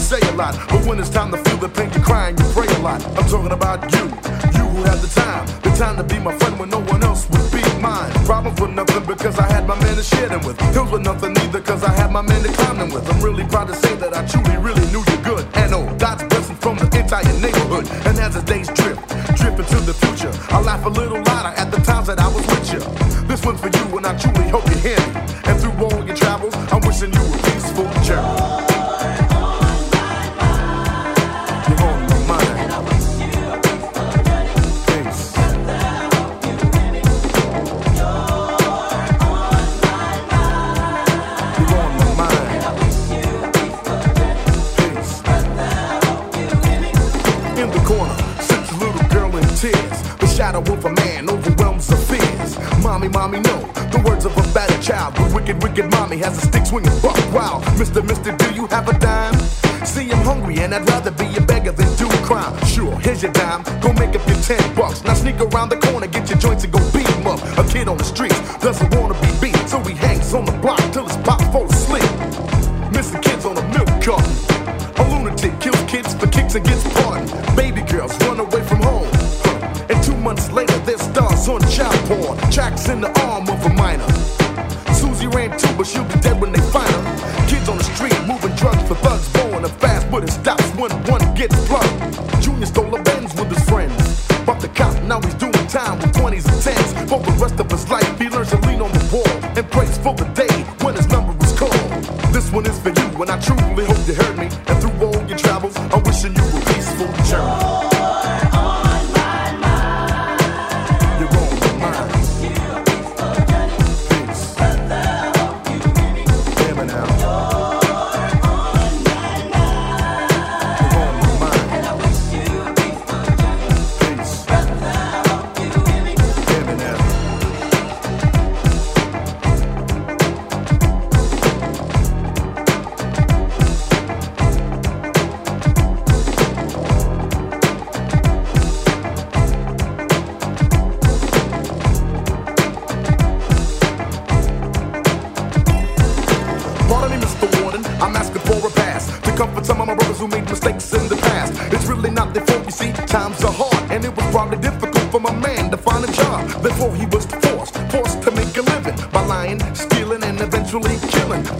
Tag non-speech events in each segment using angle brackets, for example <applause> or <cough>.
say a lot. But when it's time to feel the pain, you're crying, you pray a lot. I'm talking about you, you who had the time. The time to be my friend when no one else would be mine. Problems were nothing because I had my man to share them with. Hills were nothing either because I had my man to climb them with. I'm really proud to say that I truly, really knew you good. And oh, God's blessing from the entire neighborhood. And as the days drip, drip into the future, I laugh a little louder at the times that I was with you. This one's for you, and I truly hope you hear me. tears. The shadow of a man overwhelms the fears. Mommy, mommy, no. The words of a battered child. The wicked, wicked mommy has a stick swinging buck wow. Mister, mister, do you have a dime? See, I'm hungry and I'd rather be a beggar than do crime. Sure, here's your dime. Go make up your ten bucks. Now sneak around the corner, get your joints and go beat them up. A kid on the streets doesn't wanna be beat, so he hangs on the block till his pop falls asleep. Missing kids on a milk carton. A lunatic kills kids for kicks and gets pardoned. Eyes on child porn, tracks in the arm of a minor. Susie ran too, but she'll be dead when they find her. Kids on the street moving drugs for thugs, blowing her fast, but it stops when one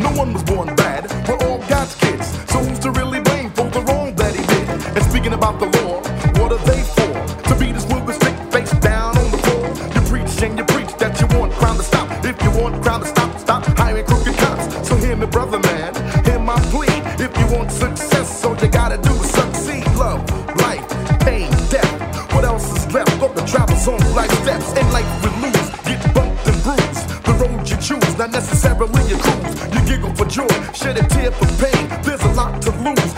No one was born bad, we're all God's kids. So who's to really blame for the wrong that he did? And speaking about the law, what are they for? To beat us with a stick face down on the floor. You preach and you preach that you want crime to stop. If you want crime to stop, stop hiring crooked cops. So hear me, brother man, hear my plea. If you want success, all you gotta do is succeed. Love, life, pain, death. What else is left? Go the travels on life steps and life. joy, shed a tear for pain. There's a lot to lose.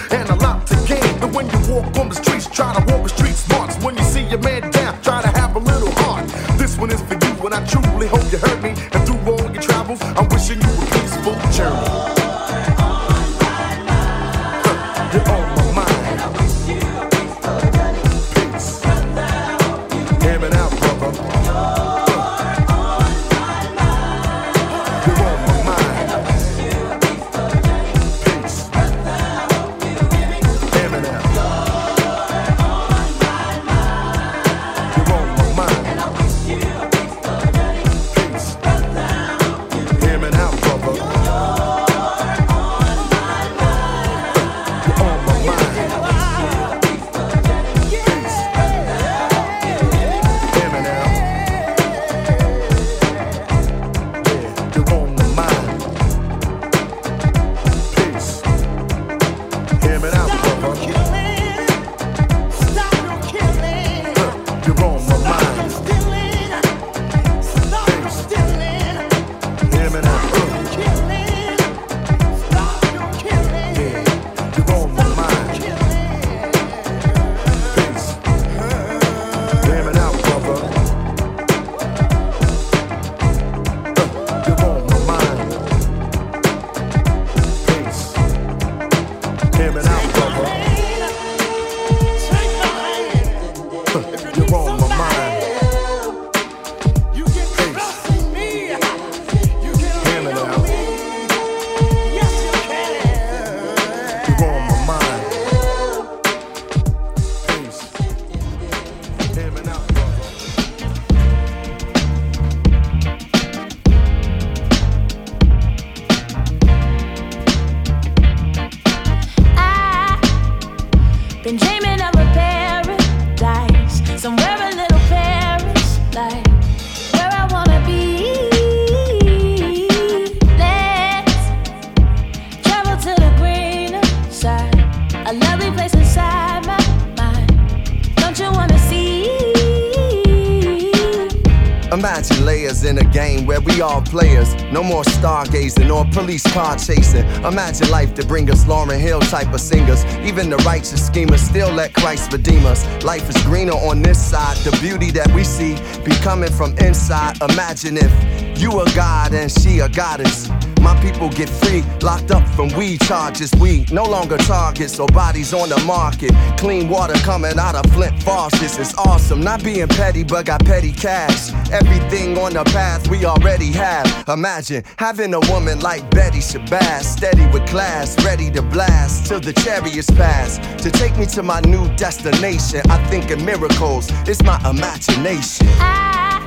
Imagine life to bring us Lauryn Hill type of singers. Even the righteous schemers still let Christ redeem us. Life is greener on this side. The beauty that we see be coming from inside. Imagine if you a god and she a goddess. My people get free, locked up from weed charges. We no longer targets or bodies on the market. Clean water coming out of Flint faucets. It's awesome. Not being petty, but got petty cash. Everything on the path we already have. Imagine having a woman like Betty Shabazz, steady with class, ready to blast till the chariots pass. To take me to my new destination, I think in miracles. It's my imagination. I've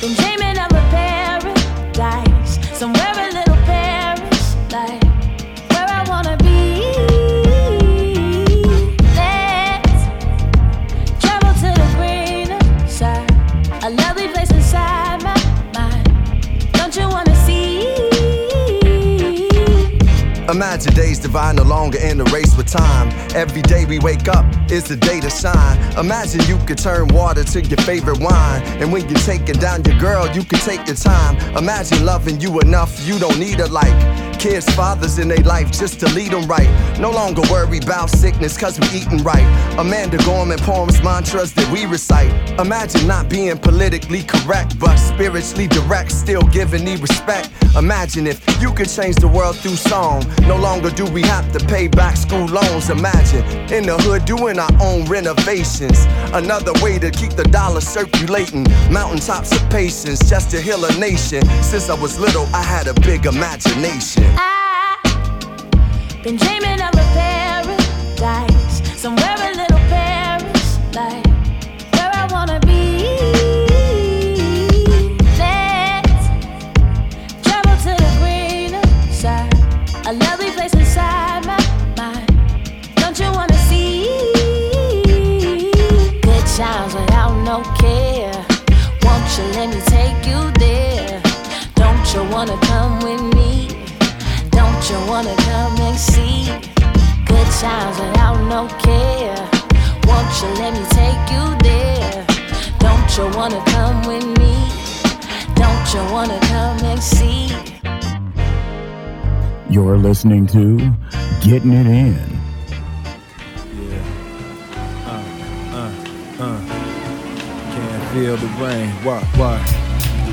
been dreaming of a paradise somewhere Divine, no longer in the race with time. Every day we wake up is the day to shine. Imagine you could turn water to your favorite wine. And when you're taking down your girl, you can take your time. Imagine loving you enough, you don't need a like. Kids, fathers in their life just to lead them right. No longer worry about sickness, cause we eating right. Amanda Gorman poems, mantras that we recite. Imagine not being politically correct, but spiritually direct, still giving me respect. Imagine if you could change the world through song. No longer do we have to pay back school loans. Imagine in the hood doing our own renovations. Another way to keep the dollar circulating. Mountaintops of patience just to heal a nation. Since I was little, I had a big imagination. I've been dreaming of a paradise, somewhere a little Paris, like you let me take you there? Don't you wanna come with me? Don't you wanna come and see? Good times without no care. Won't you let me take you there? Don't you wanna come with me? Don't you wanna come and see? You're listening to Getting It In. Feel the rain. What? What?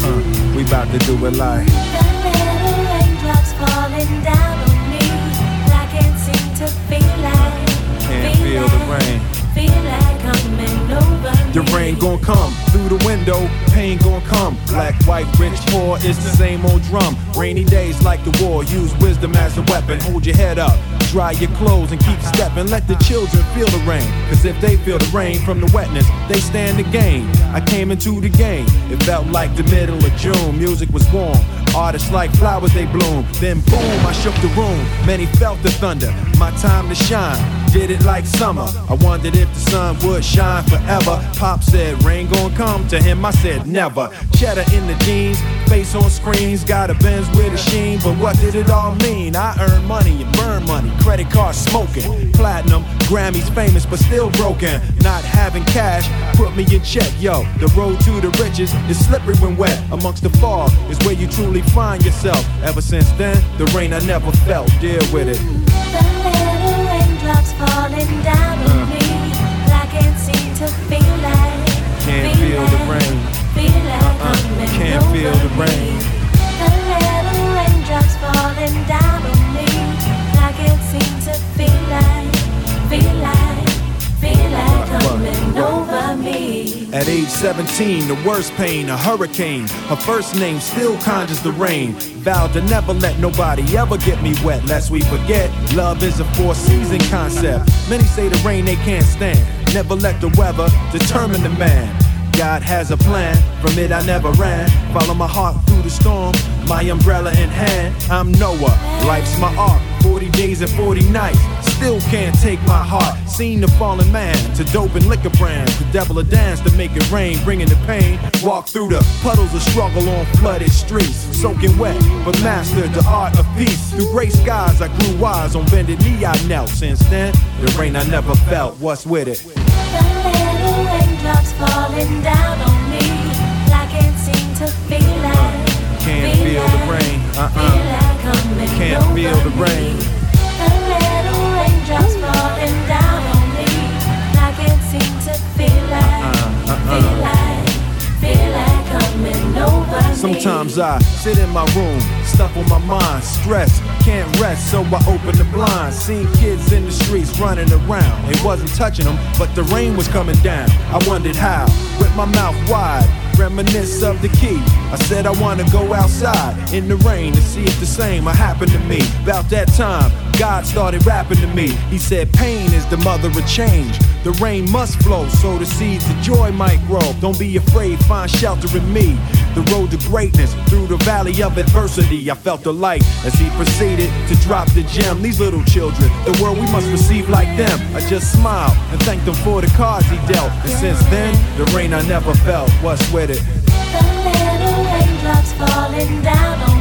Uh, we about to do it like. The little raindrops falling down on me. I can't seem to feel like. Can't feel the rain. Feel like me. rain gon' come through the window, pain gon' come. Black, white, rich, poor, it's the same old drum. Rainy days like the war, use wisdom as a weapon. Hold your head up, dry your clothes and keep stepping. Let the children feel the rain, cause if they feel the rain from the wetness, they stand the gain. I came into the game, it felt like the middle of June. Music was warm, artists like flowers they bloom. Then boom, I shook the room. Many felt the thunder, my time to shine. Did it like summer. I wondered if the sun would shine forever. Pop said, rain gon' come. To him, I said, never. Cheddar in the jeans, face on screens. Got a Benz with a sheen, but what did it all mean? I earn money and burn money. Credit card smoking. Platinum, Grammys famous, but still broken. Not having cash, put me in check, yo. The road to the riches is slippery when wet. Amongst the fog is where you truly find yourself. Ever since then, the rain I never felt. Deal with it. The little raindrops falling down on me. I can't seem to feel like. Can't feel the rain. Feel like Uh-uh, can't feel the rain. At age 17, the worst pain, a hurricane. Her first name still conjures the rain. Vowed to never let nobody ever get me wet, lest we forget. Love is a four season concept. Many say the rain they can't stand. Never let the weather determine the man. God has a plan, from it I never ran. Follow my heart through the storm, my umbrella in hand. I'm Noah, life's my art. 40 days and 40 nights, still can't take my heart. Seen the fallen man to dope and liquor brands, the devil a dance to make it rain, bringing the pain. Walk through the puddles of struggle on flooded streets, soaking wet, but mastered the art of peace. Through gray skies, I grew wise. On bended knee, I knelt. Since then, the rain I never felt. What's with it? The little raindrops falling down on me. I can't seem to feel like. Can't feel, feel like, the rain. Uh uh. Feel like can't feel the rain. Uh-uh. Sometimes I sit in my room, stuck on my mind, stressed, can't rest, so I open the blinds. Seen kids in the streets running around. It wasn't touching them, but the rain was coming down. I wondered how, with my mouth wide reminisce of the key. I said I wanna go outside in the rain to see if the same will happen to me. About that time, God started rapping to me. He said, Pain is the mother of change. The rain must flow so the seeds of joy might grow. Don't be afraid, find shelter in me. The road to greatness through the valley of adversity. I felt the light as he proceeded to drop the gem. These little children, the world we must receive like them. I just smiled and thanked him for the cards he dealt. And since then, the rain I never felt. What's with it? The little raindrops falling down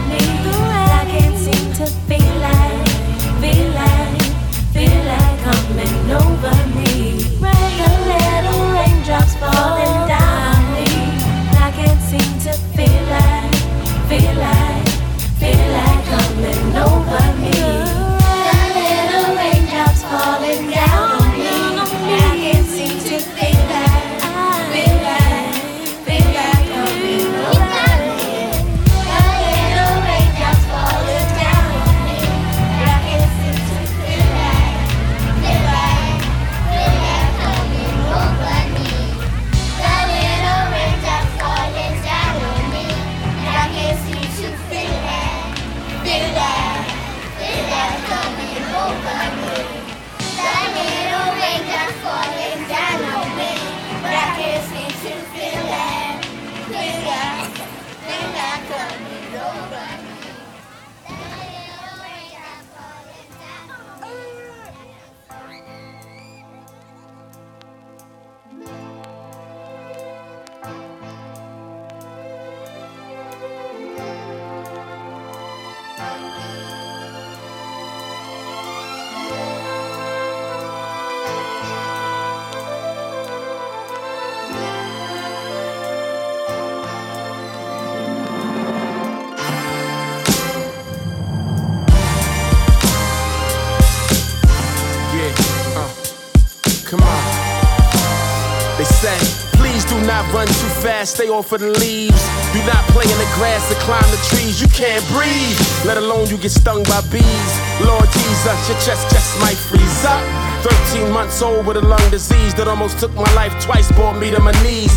fast, stay off of the leaves. Do not play in the grass to climb the trees, you can't breathe. Let alone you get stung by bees. Lord Jesus, your chest just might freeze up. 13 months old with a lung disease that almost took my life twice, brought me to my knees.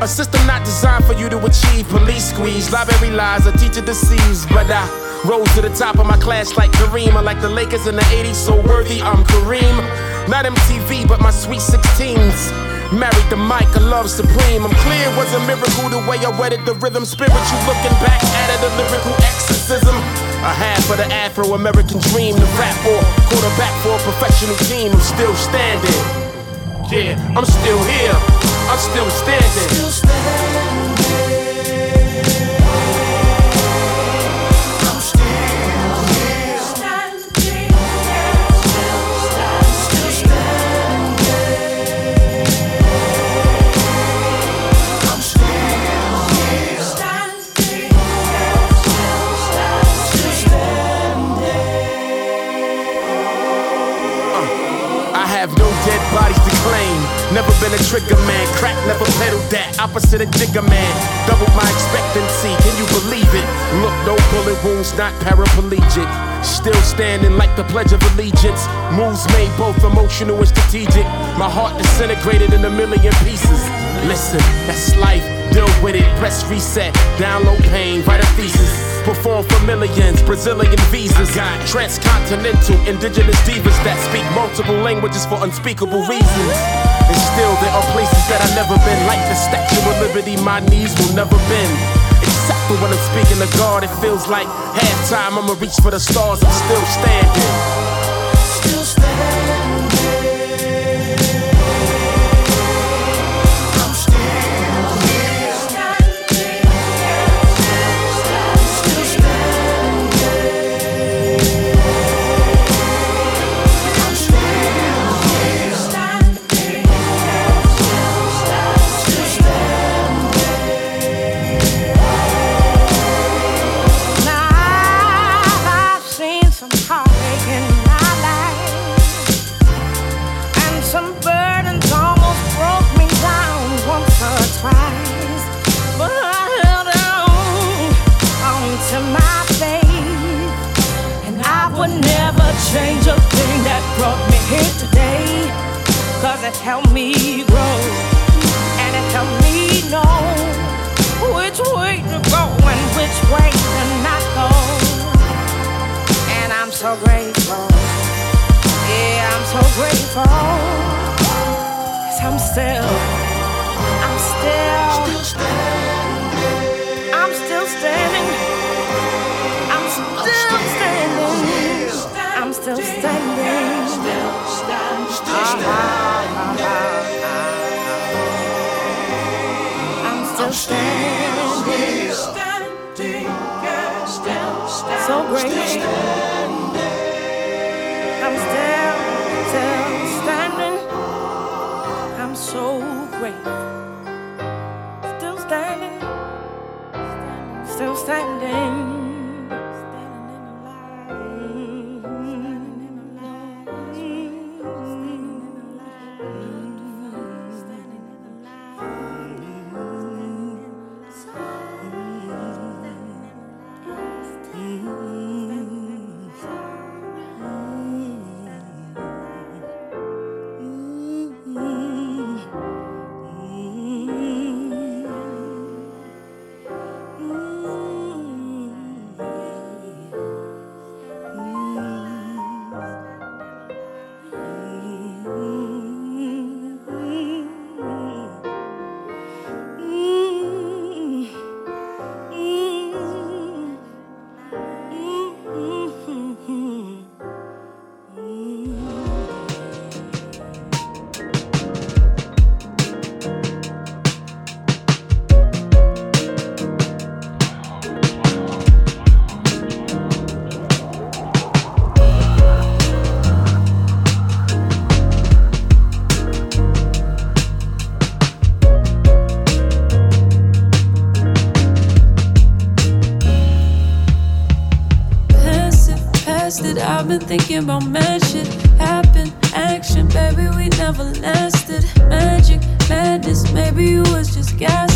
A system not designed for you to achieve. Police squeeze, library lies, a teacher deceives. But I rose to the top of my class like Kareem. I like the Lakers in the 80s, so worthy I'm Kareem. Not MTV, but my sweet 16s. Married the mic, a love supreme. I'm clear it was a miracle the way I wedded the rhythm. Spiritual looking back at it, a lyrical exorcism. A half of the Afro American dream, the rap or quarterback for a professional team. I'm still standing. Yeah, I'm still here. I'm still standing. I never pedaled that. Opposite a jigger man, doubled my expectancy. Can you believe it? Look, no bullet wounds, not paraplegic. Still standing like the Pledge of Allegiance. Moves made both emotional and strategic. My heart disintegrated in a million pieces. Listen, that's life. Deal with it, press reset, download pain, write a thesis. Perform for millions, Brazilian visas. Transcontinental, indigenous divas that speak multiple languages for unspeakable reasons. And still, there are places that I've never been, like the Statue of Liberty, my knees will never bend. Except for when I'm speaking to God, it feels like halftime. I'ma reach for the stars, I'm still standing. grateful. Yeah, I'm so grateful. Cause I'm still, I'm still, still standing. I'm still standing. I'm still standing. I'm still standing. Still standing. Still standing. I'm still standing. I'm still, standing. I'm so. Still standing, still standing. thinking about mad shit. Happen, action, baby, we never lasted. Magic, madness, maybe you was just gas.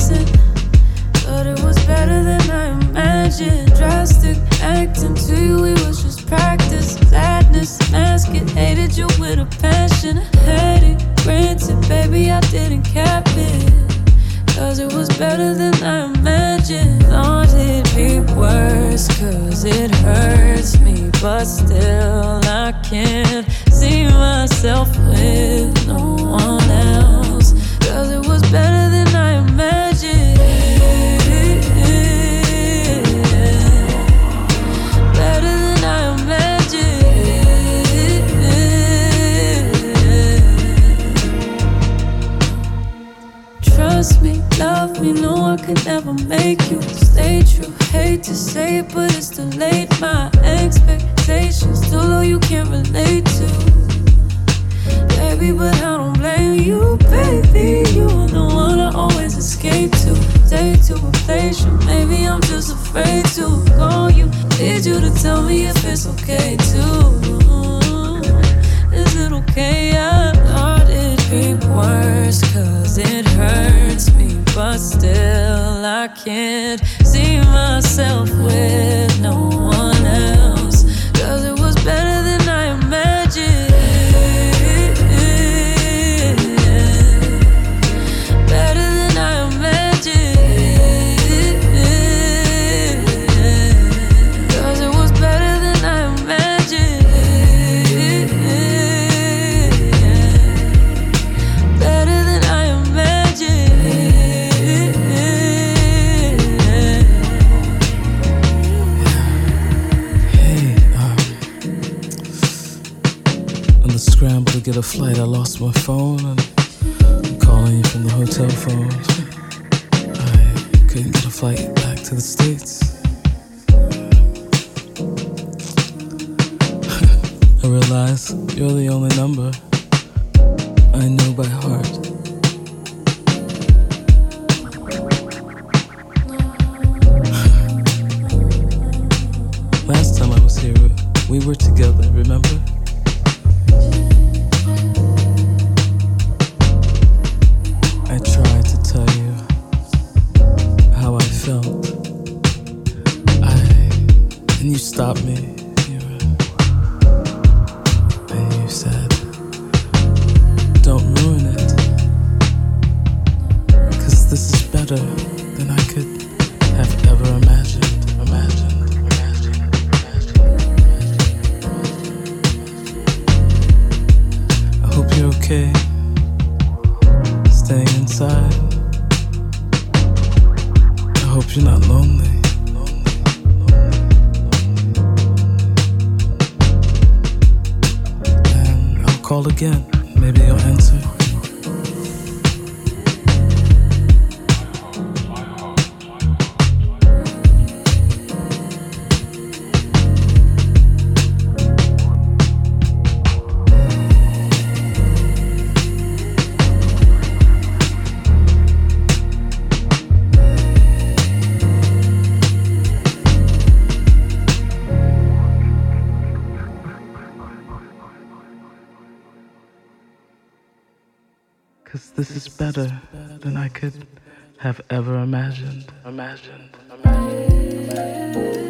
flight, I lost my phone. And I'm calling you from the hotel phone. I couldn't get a flight back to the States. <laughs> I realized you're the only number. This is better than I could have ever imagined. Imagined. Thank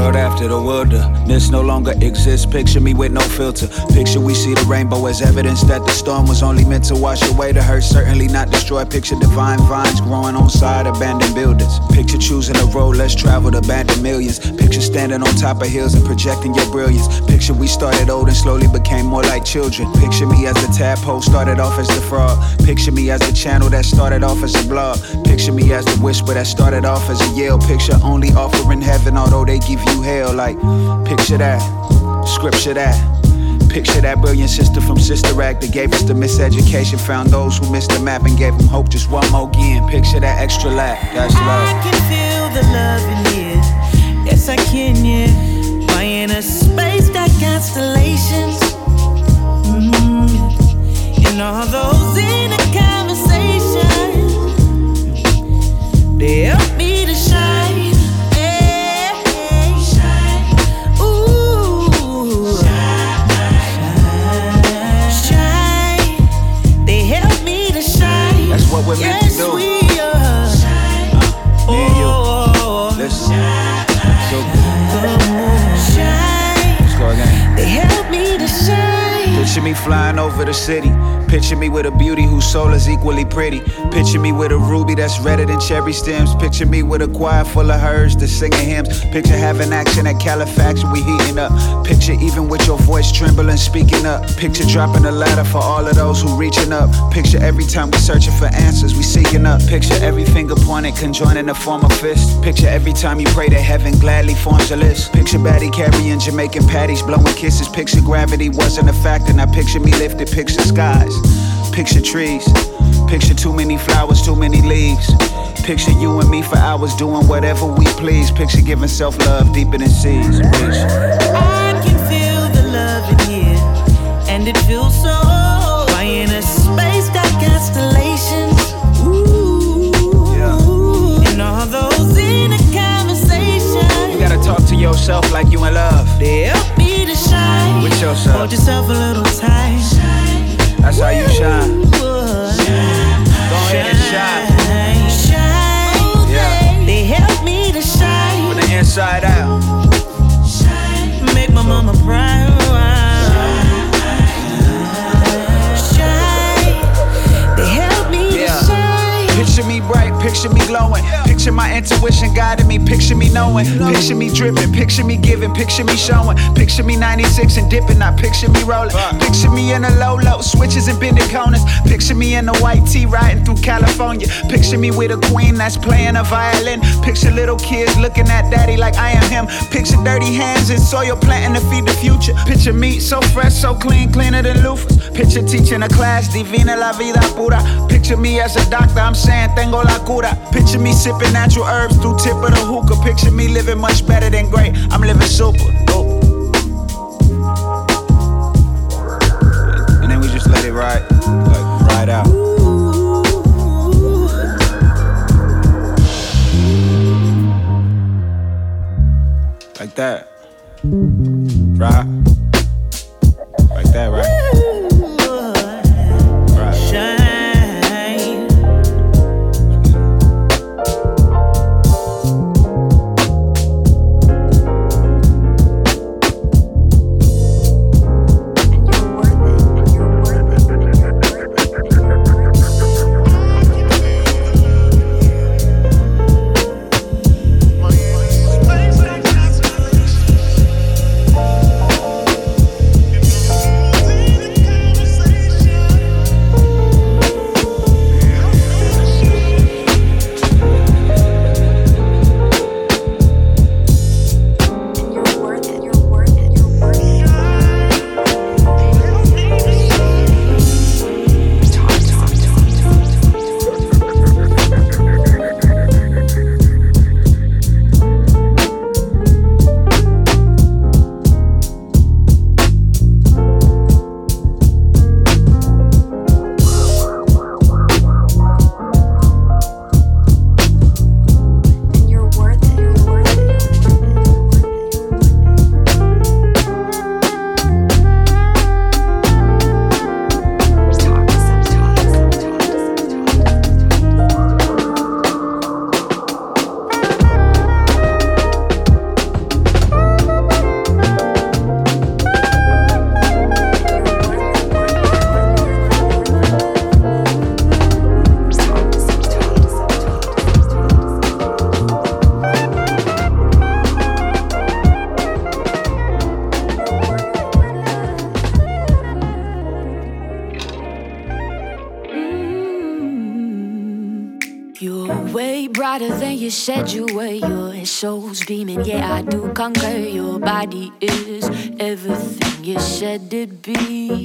Picture the world after the wilderness no longer exists. Picture me with no filter. Picture we see the rainbow as evidence that the storm was only meant to wash away the hurt, certainly not destroy. Picture divine vines growing on side abandoned buildings. Picture choosing a road less traveled, abandoned millions. Picture standing on top of hills and projecting your brilliance. Picture we started old and slowly became more like children. Picture me as the tadpole started off as the frog. Picture me as the channel that started off as a blog. Picture me as the whisper that started off as a yell. Picture only offering heaven, although they give you hell. Like, picture that, scripture that. Picture that brilliant sister from Sister Act that gave us the miseducation. Found those who missed the map and gave them hope just one more again. Picture that extra lap, that's I love. can feel the love in here. Yes, I can, yeah. My inner space got constellations. Mm. And all those inner conversations, they help what we're meant yes, to do. we are. Me and you. Oh, Listen. So, shine. let's go again. They help me to shine. Picture me flying over the city. Picture me with a beauty whose soul is equally pretty. Picture me with a ruby that's redder than cherry stems. Picture me with a choir full of herds that's singing hymns. Picture having action at Califax we heating up. Picture even with your voice trembling, speaking up. Picture dropping a ladder for all of those who reaching up. Picture every time we searching for answers, we seeking up. Picture every finger pointed, conjoining the form of fist. Picture every time you pray that heaven gladly forms a list. Picture Batty carrying Jamaican patties, blowing kisses. Picture gravity wasn't a factor. Now picture me lifted, picture skies. Picture trees. Picture too many flowers, too many leaves. Picture you and me for hours doing whatever we please. Picture giving self love deeper than seas. Please. I can feel the love in here, and it feels so. My inner space got constellations. Ooh. Yeah. And all those inner conversations, You gotta talk to yourself like you in love. they help me to shine. With yourself. Hold yourself a little tight. That's how you shine. Go ahead and shine. Shine. Yeah. They help me to shine. From the inside out. Picture me glowing. Picture my intuition guiding me, picture me knowing. Picture me dripping, picture me giving, picture me showing. Picture me 96 and dipping, not picture me rolling. Picture me in a low low, switches and bending corners. Picture me in a white tee riding through California. Picture me with a queen that's playing a violin. Picture little kids looking at daddy like I am him. Picture dirty hands and soil planting to feed the future. Picture me so fresh, so clean, cleaner than loofahs. Picture teaching a class, divina la vida pura. Picture me as a doctor, I'm saying tengo la cura. Picture me sipping natural herbs through tip of the hookah. Picture me living much better than great. I'm living super. And then we just let it ride, like ride out. Like that. Right. You're way brighter than you said you were. Your soul's beaming, yeah, I do conquer. Your body is everything you said it'd be.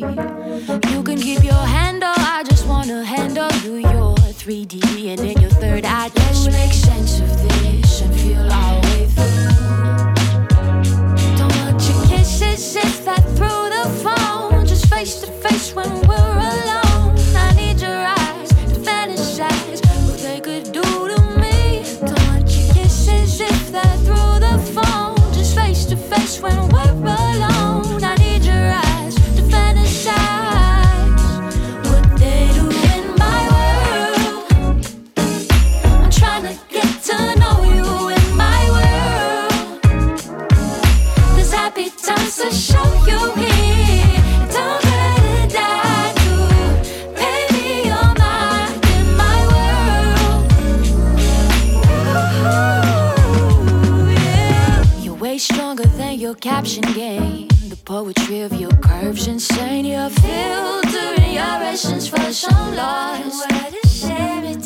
You can keep your handle, I just wanna handle you. Your 3D and then your third eye. Let's make sense of this and feel our way through. Don't want your kisses if through the phone. Just face to face when The poetry of your curves insane. You're filtering your essence for some lost.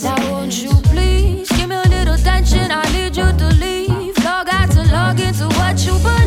Now won't you please give me a little attention? I need you to leave. Log out to log into what you believe.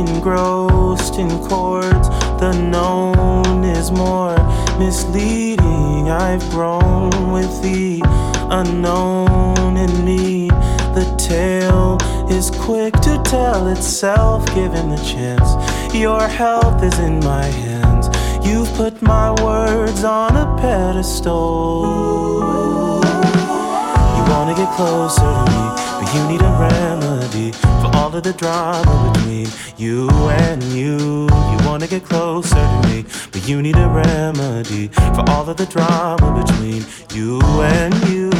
Engrossed in chords. The known is more misleading. I've grown with the unknown in me. The tale is quick to tell itself, given the chance. Your health is in my hands. You've put my words on a pedestal. You wanna get closer to me, but you need a remedy for all of the drama between you and you. You wanna get closer to me, but you need a remedy for all of the drama between you and you.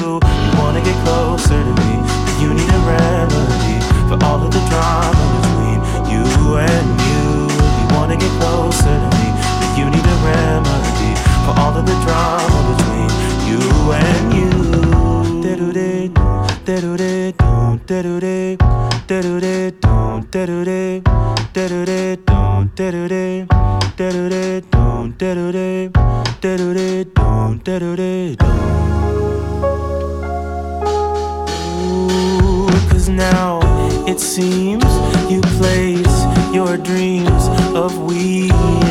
You wanna get closer to me, but you need a remedy for all of the drama between you and you. You wanna get closer to me, but you need a remedy for all of the drama between you and you da-do-da, don't da-do-da, da-do-da, don't da-do-da, da-do-da, don't da-do-da, da-do-da, don't da-do-da, don't. Cause now it seems you place your dreams of we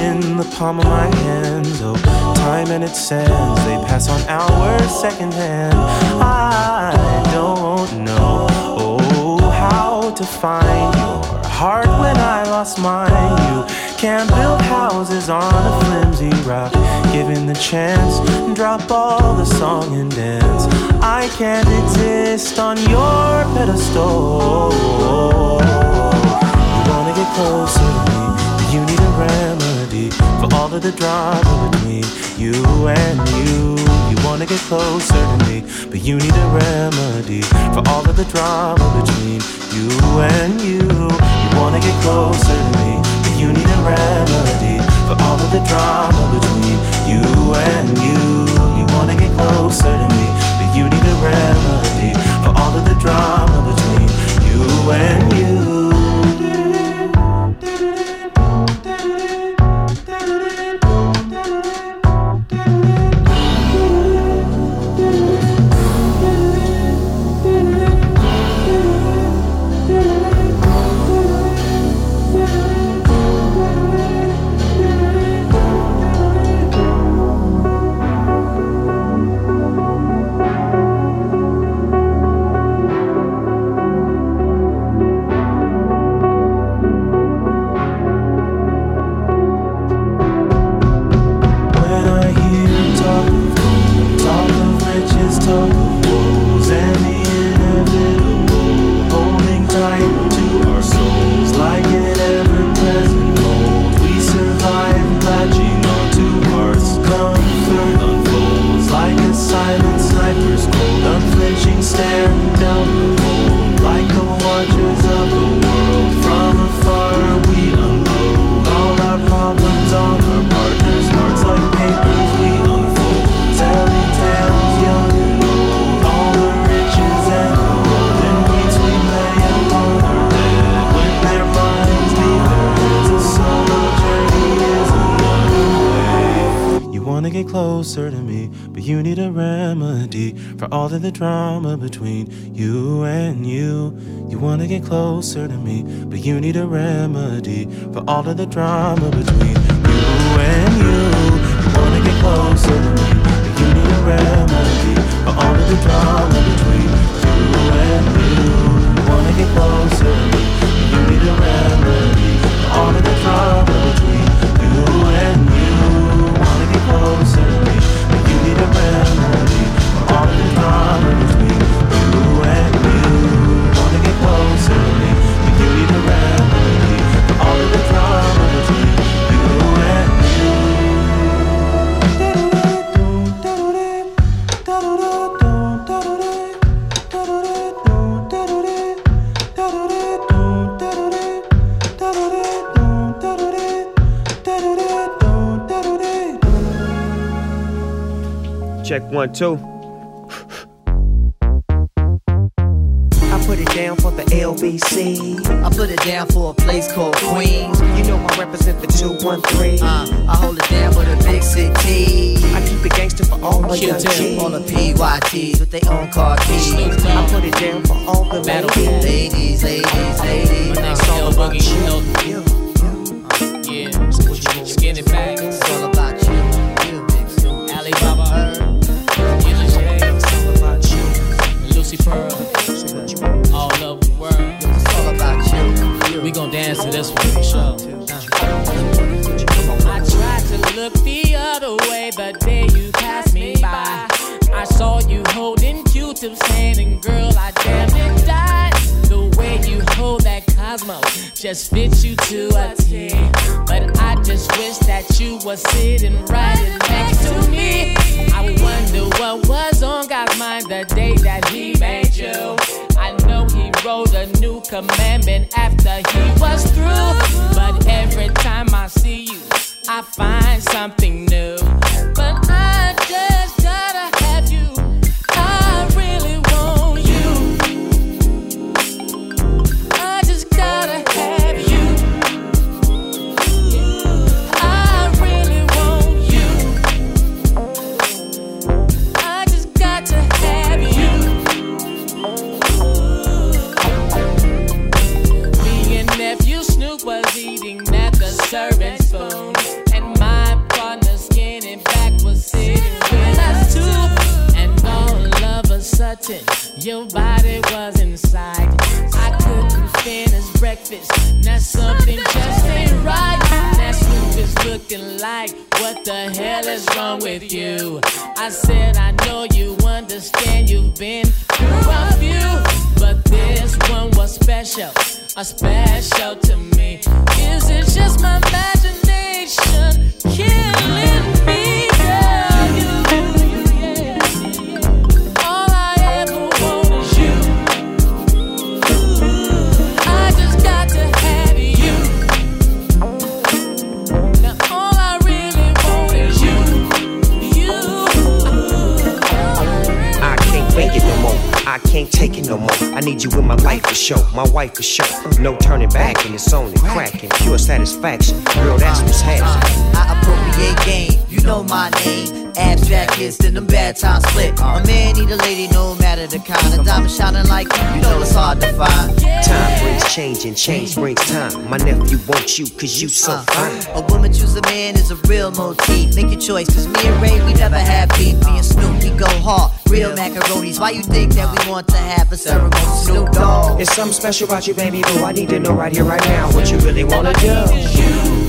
in the palm of my hands. Oh, time and its sands, they pass on our second hand. I don't know to find your heart when I lost mine. You can't build houses on a flimsy rock. Given the chance, drop all the song and dance. I can't exist on your pedestal. You wanna get closer to me, but you need a remedy for all of the drama between you and you. You wanna get closer to me, but you need a remedy for all of the drama between you and you. You wanna get closer to me, but you need a remedy for all of the drama between you and you. Of the drama between you and you. You wanna get closer to me, but you need a remedy for all of the drama one, two. I put it down for the LBC. I put it down for a place called Queens. You know I represent the 213. Uh, I hold it down for the big city. I keep it gangster for all my young Q-tip, all the G's. PYTs with their own car keys. I put it down for all the Ladies, you, cause you so uh, fine. A woman choose a man is a real motif. Make your choice, cause me and Ray, we never have beef. Me and Snoop, we go hard. Real macaronis. Why you think that we want to have a ceremony? Snoop Dogg. It's something special about you, baby, But I need to know right here, right now, what you really wanna do. You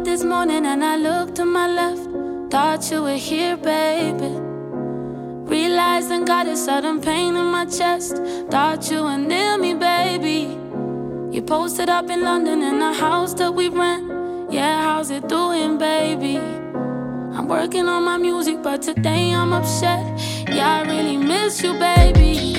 up this morning and I looked to my left. Thought you were here, baby. Realizing got a sudden pain in my chest. Thought you were near me, baby. You posted up in London in a house that we rent. Yeah, how's it doing, baby? I'm working on my music, but today I'm upset. Yeah, I really miss you, baby.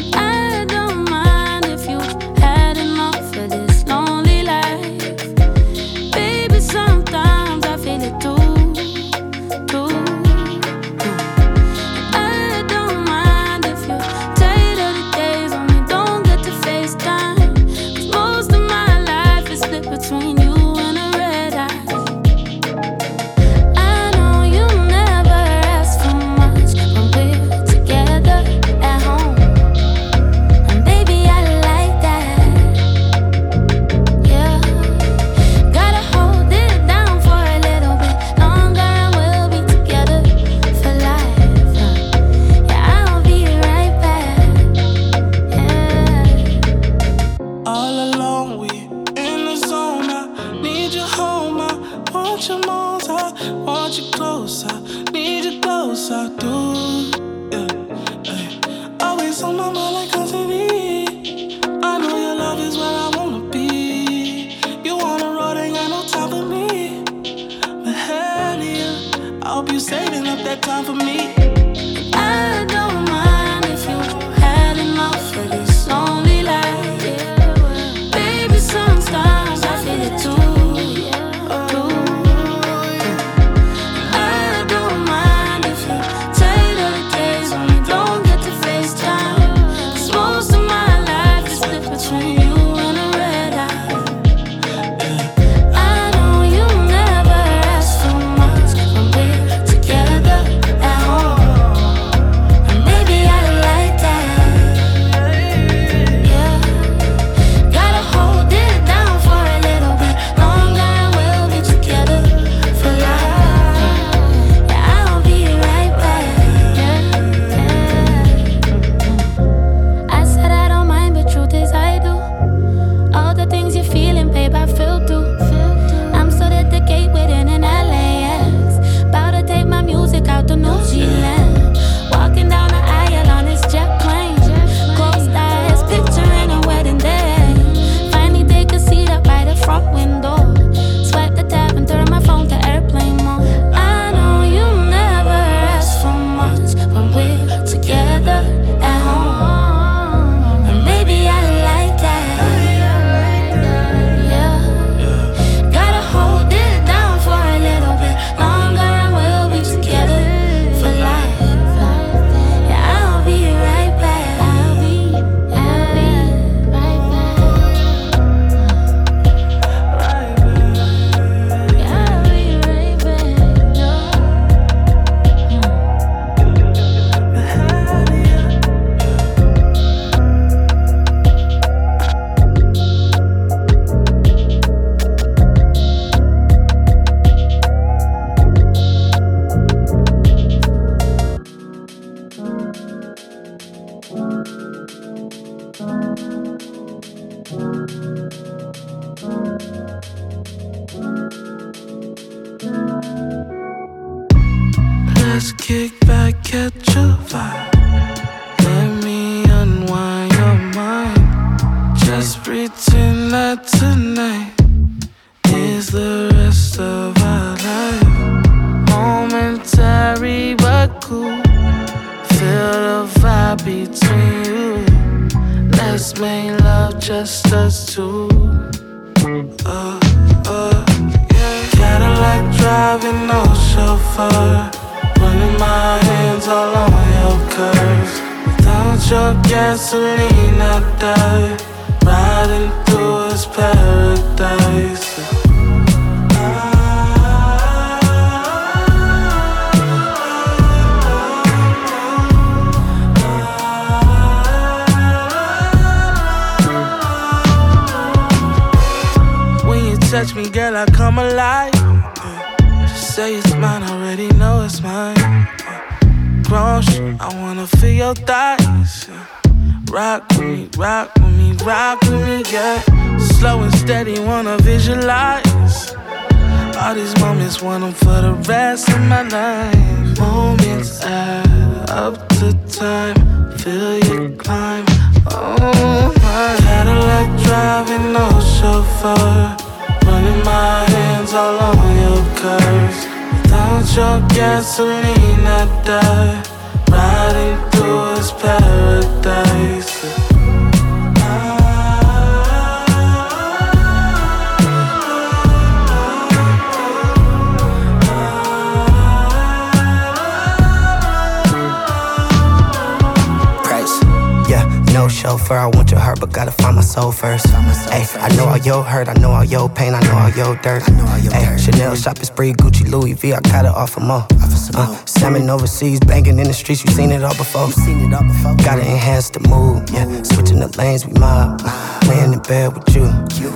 Louis V, I got it off of Mo. Uh, salmon overseas, banging in the streets, you seen it all before. You seen it all before. Gotta enhance the mood, yeah. Switching the lanes, we mob. Laying in bed with you,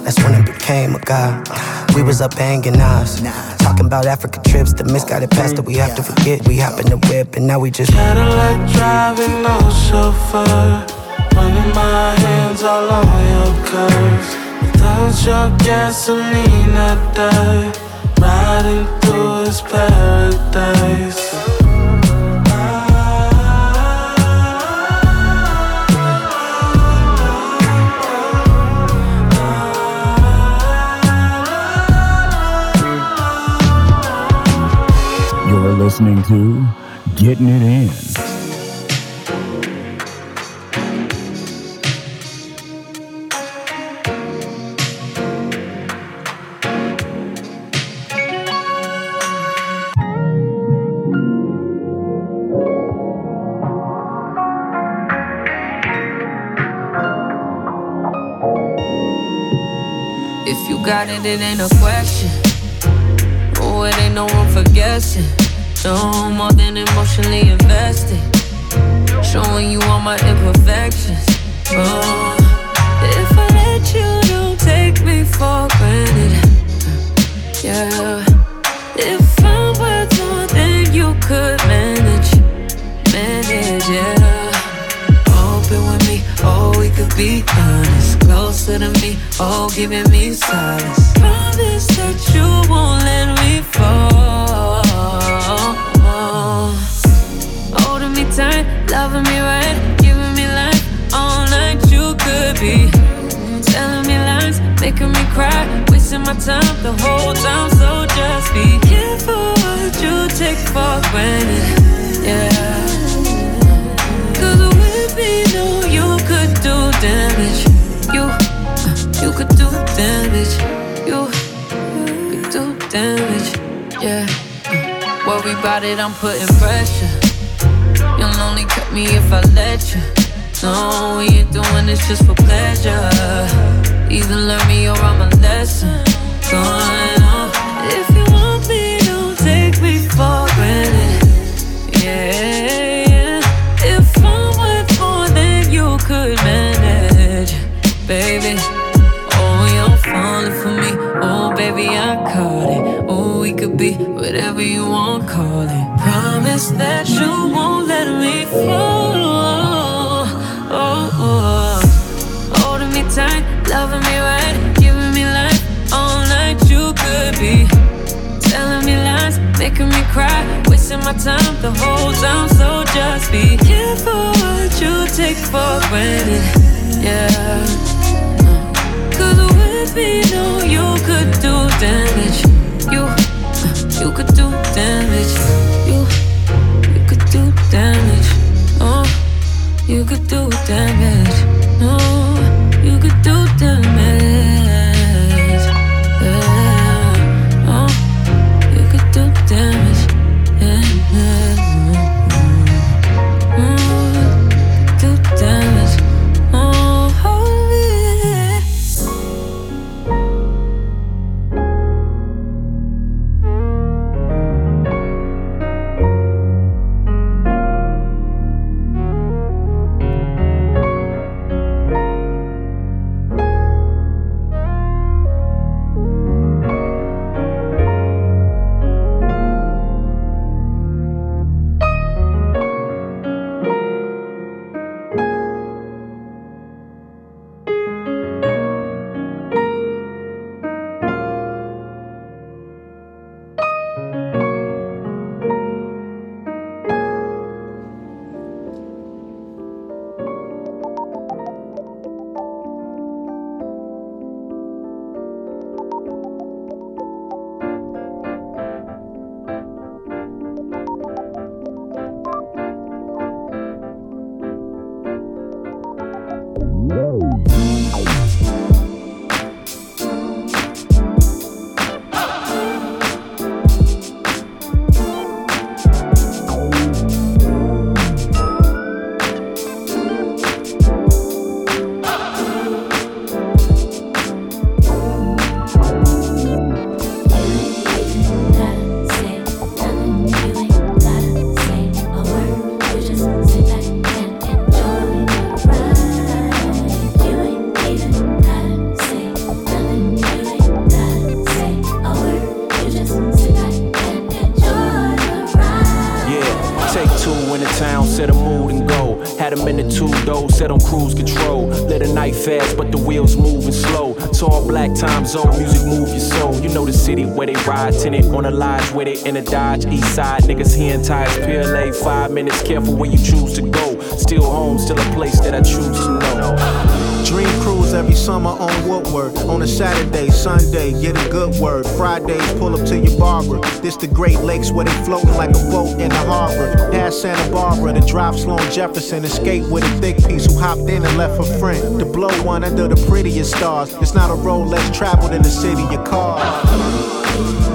that's when it became a god. We was up banging ours. Talking about Africa trips, the misguided got past that we have to forget. We hop in the whip and now we just. Cadillac driving, no chauffeur. Running my hands all on your curves. Without your gasoline, I die. Riding was paradise. You're listening to Getting It In. It, ain't a wasting my time the whole time. So just be careful what you take for granted, yeah. Cause with me, know you could do damage. You you could do damage. You could do damage. Yeah. Worry about it, I'm putting pressure. You'll only cut me if I let you. No, we ain't doing this just for pleasure. Either learn me or I'm a lesson. Going on. If you want me, don't take me for granted. Yeah, yeah. If I'm worth more than you could manage, baby Oh, you're falling for me. Oh, baby, I caught it. Oh, we could be whatever you want, call it. Promise that you won't let me fall. My time the whole time. So just be careful what you take for granted. Yeah uh, Cause with me know you could do damage. You, uh, you could do damage. You, you could do damage. Oh, you could do damage. Oh, in a Dodge. East side niggas hearing tires, PLA. Five minutes, careful where you choose to go. Still home, still a place that I choose to know. Dream cruise every summer on Woodward. On a Saturday, Sunday, get a good word. Fridays, pull up to your barber. This the Great Lakes where they floating like a boat in the harbor. Past Santa Barbara to drive Sloan Jefferson skate with a thick piece who hopped in and left a friend. To blow one under the prettiest stars. It's not a road less traveled in the city, your car.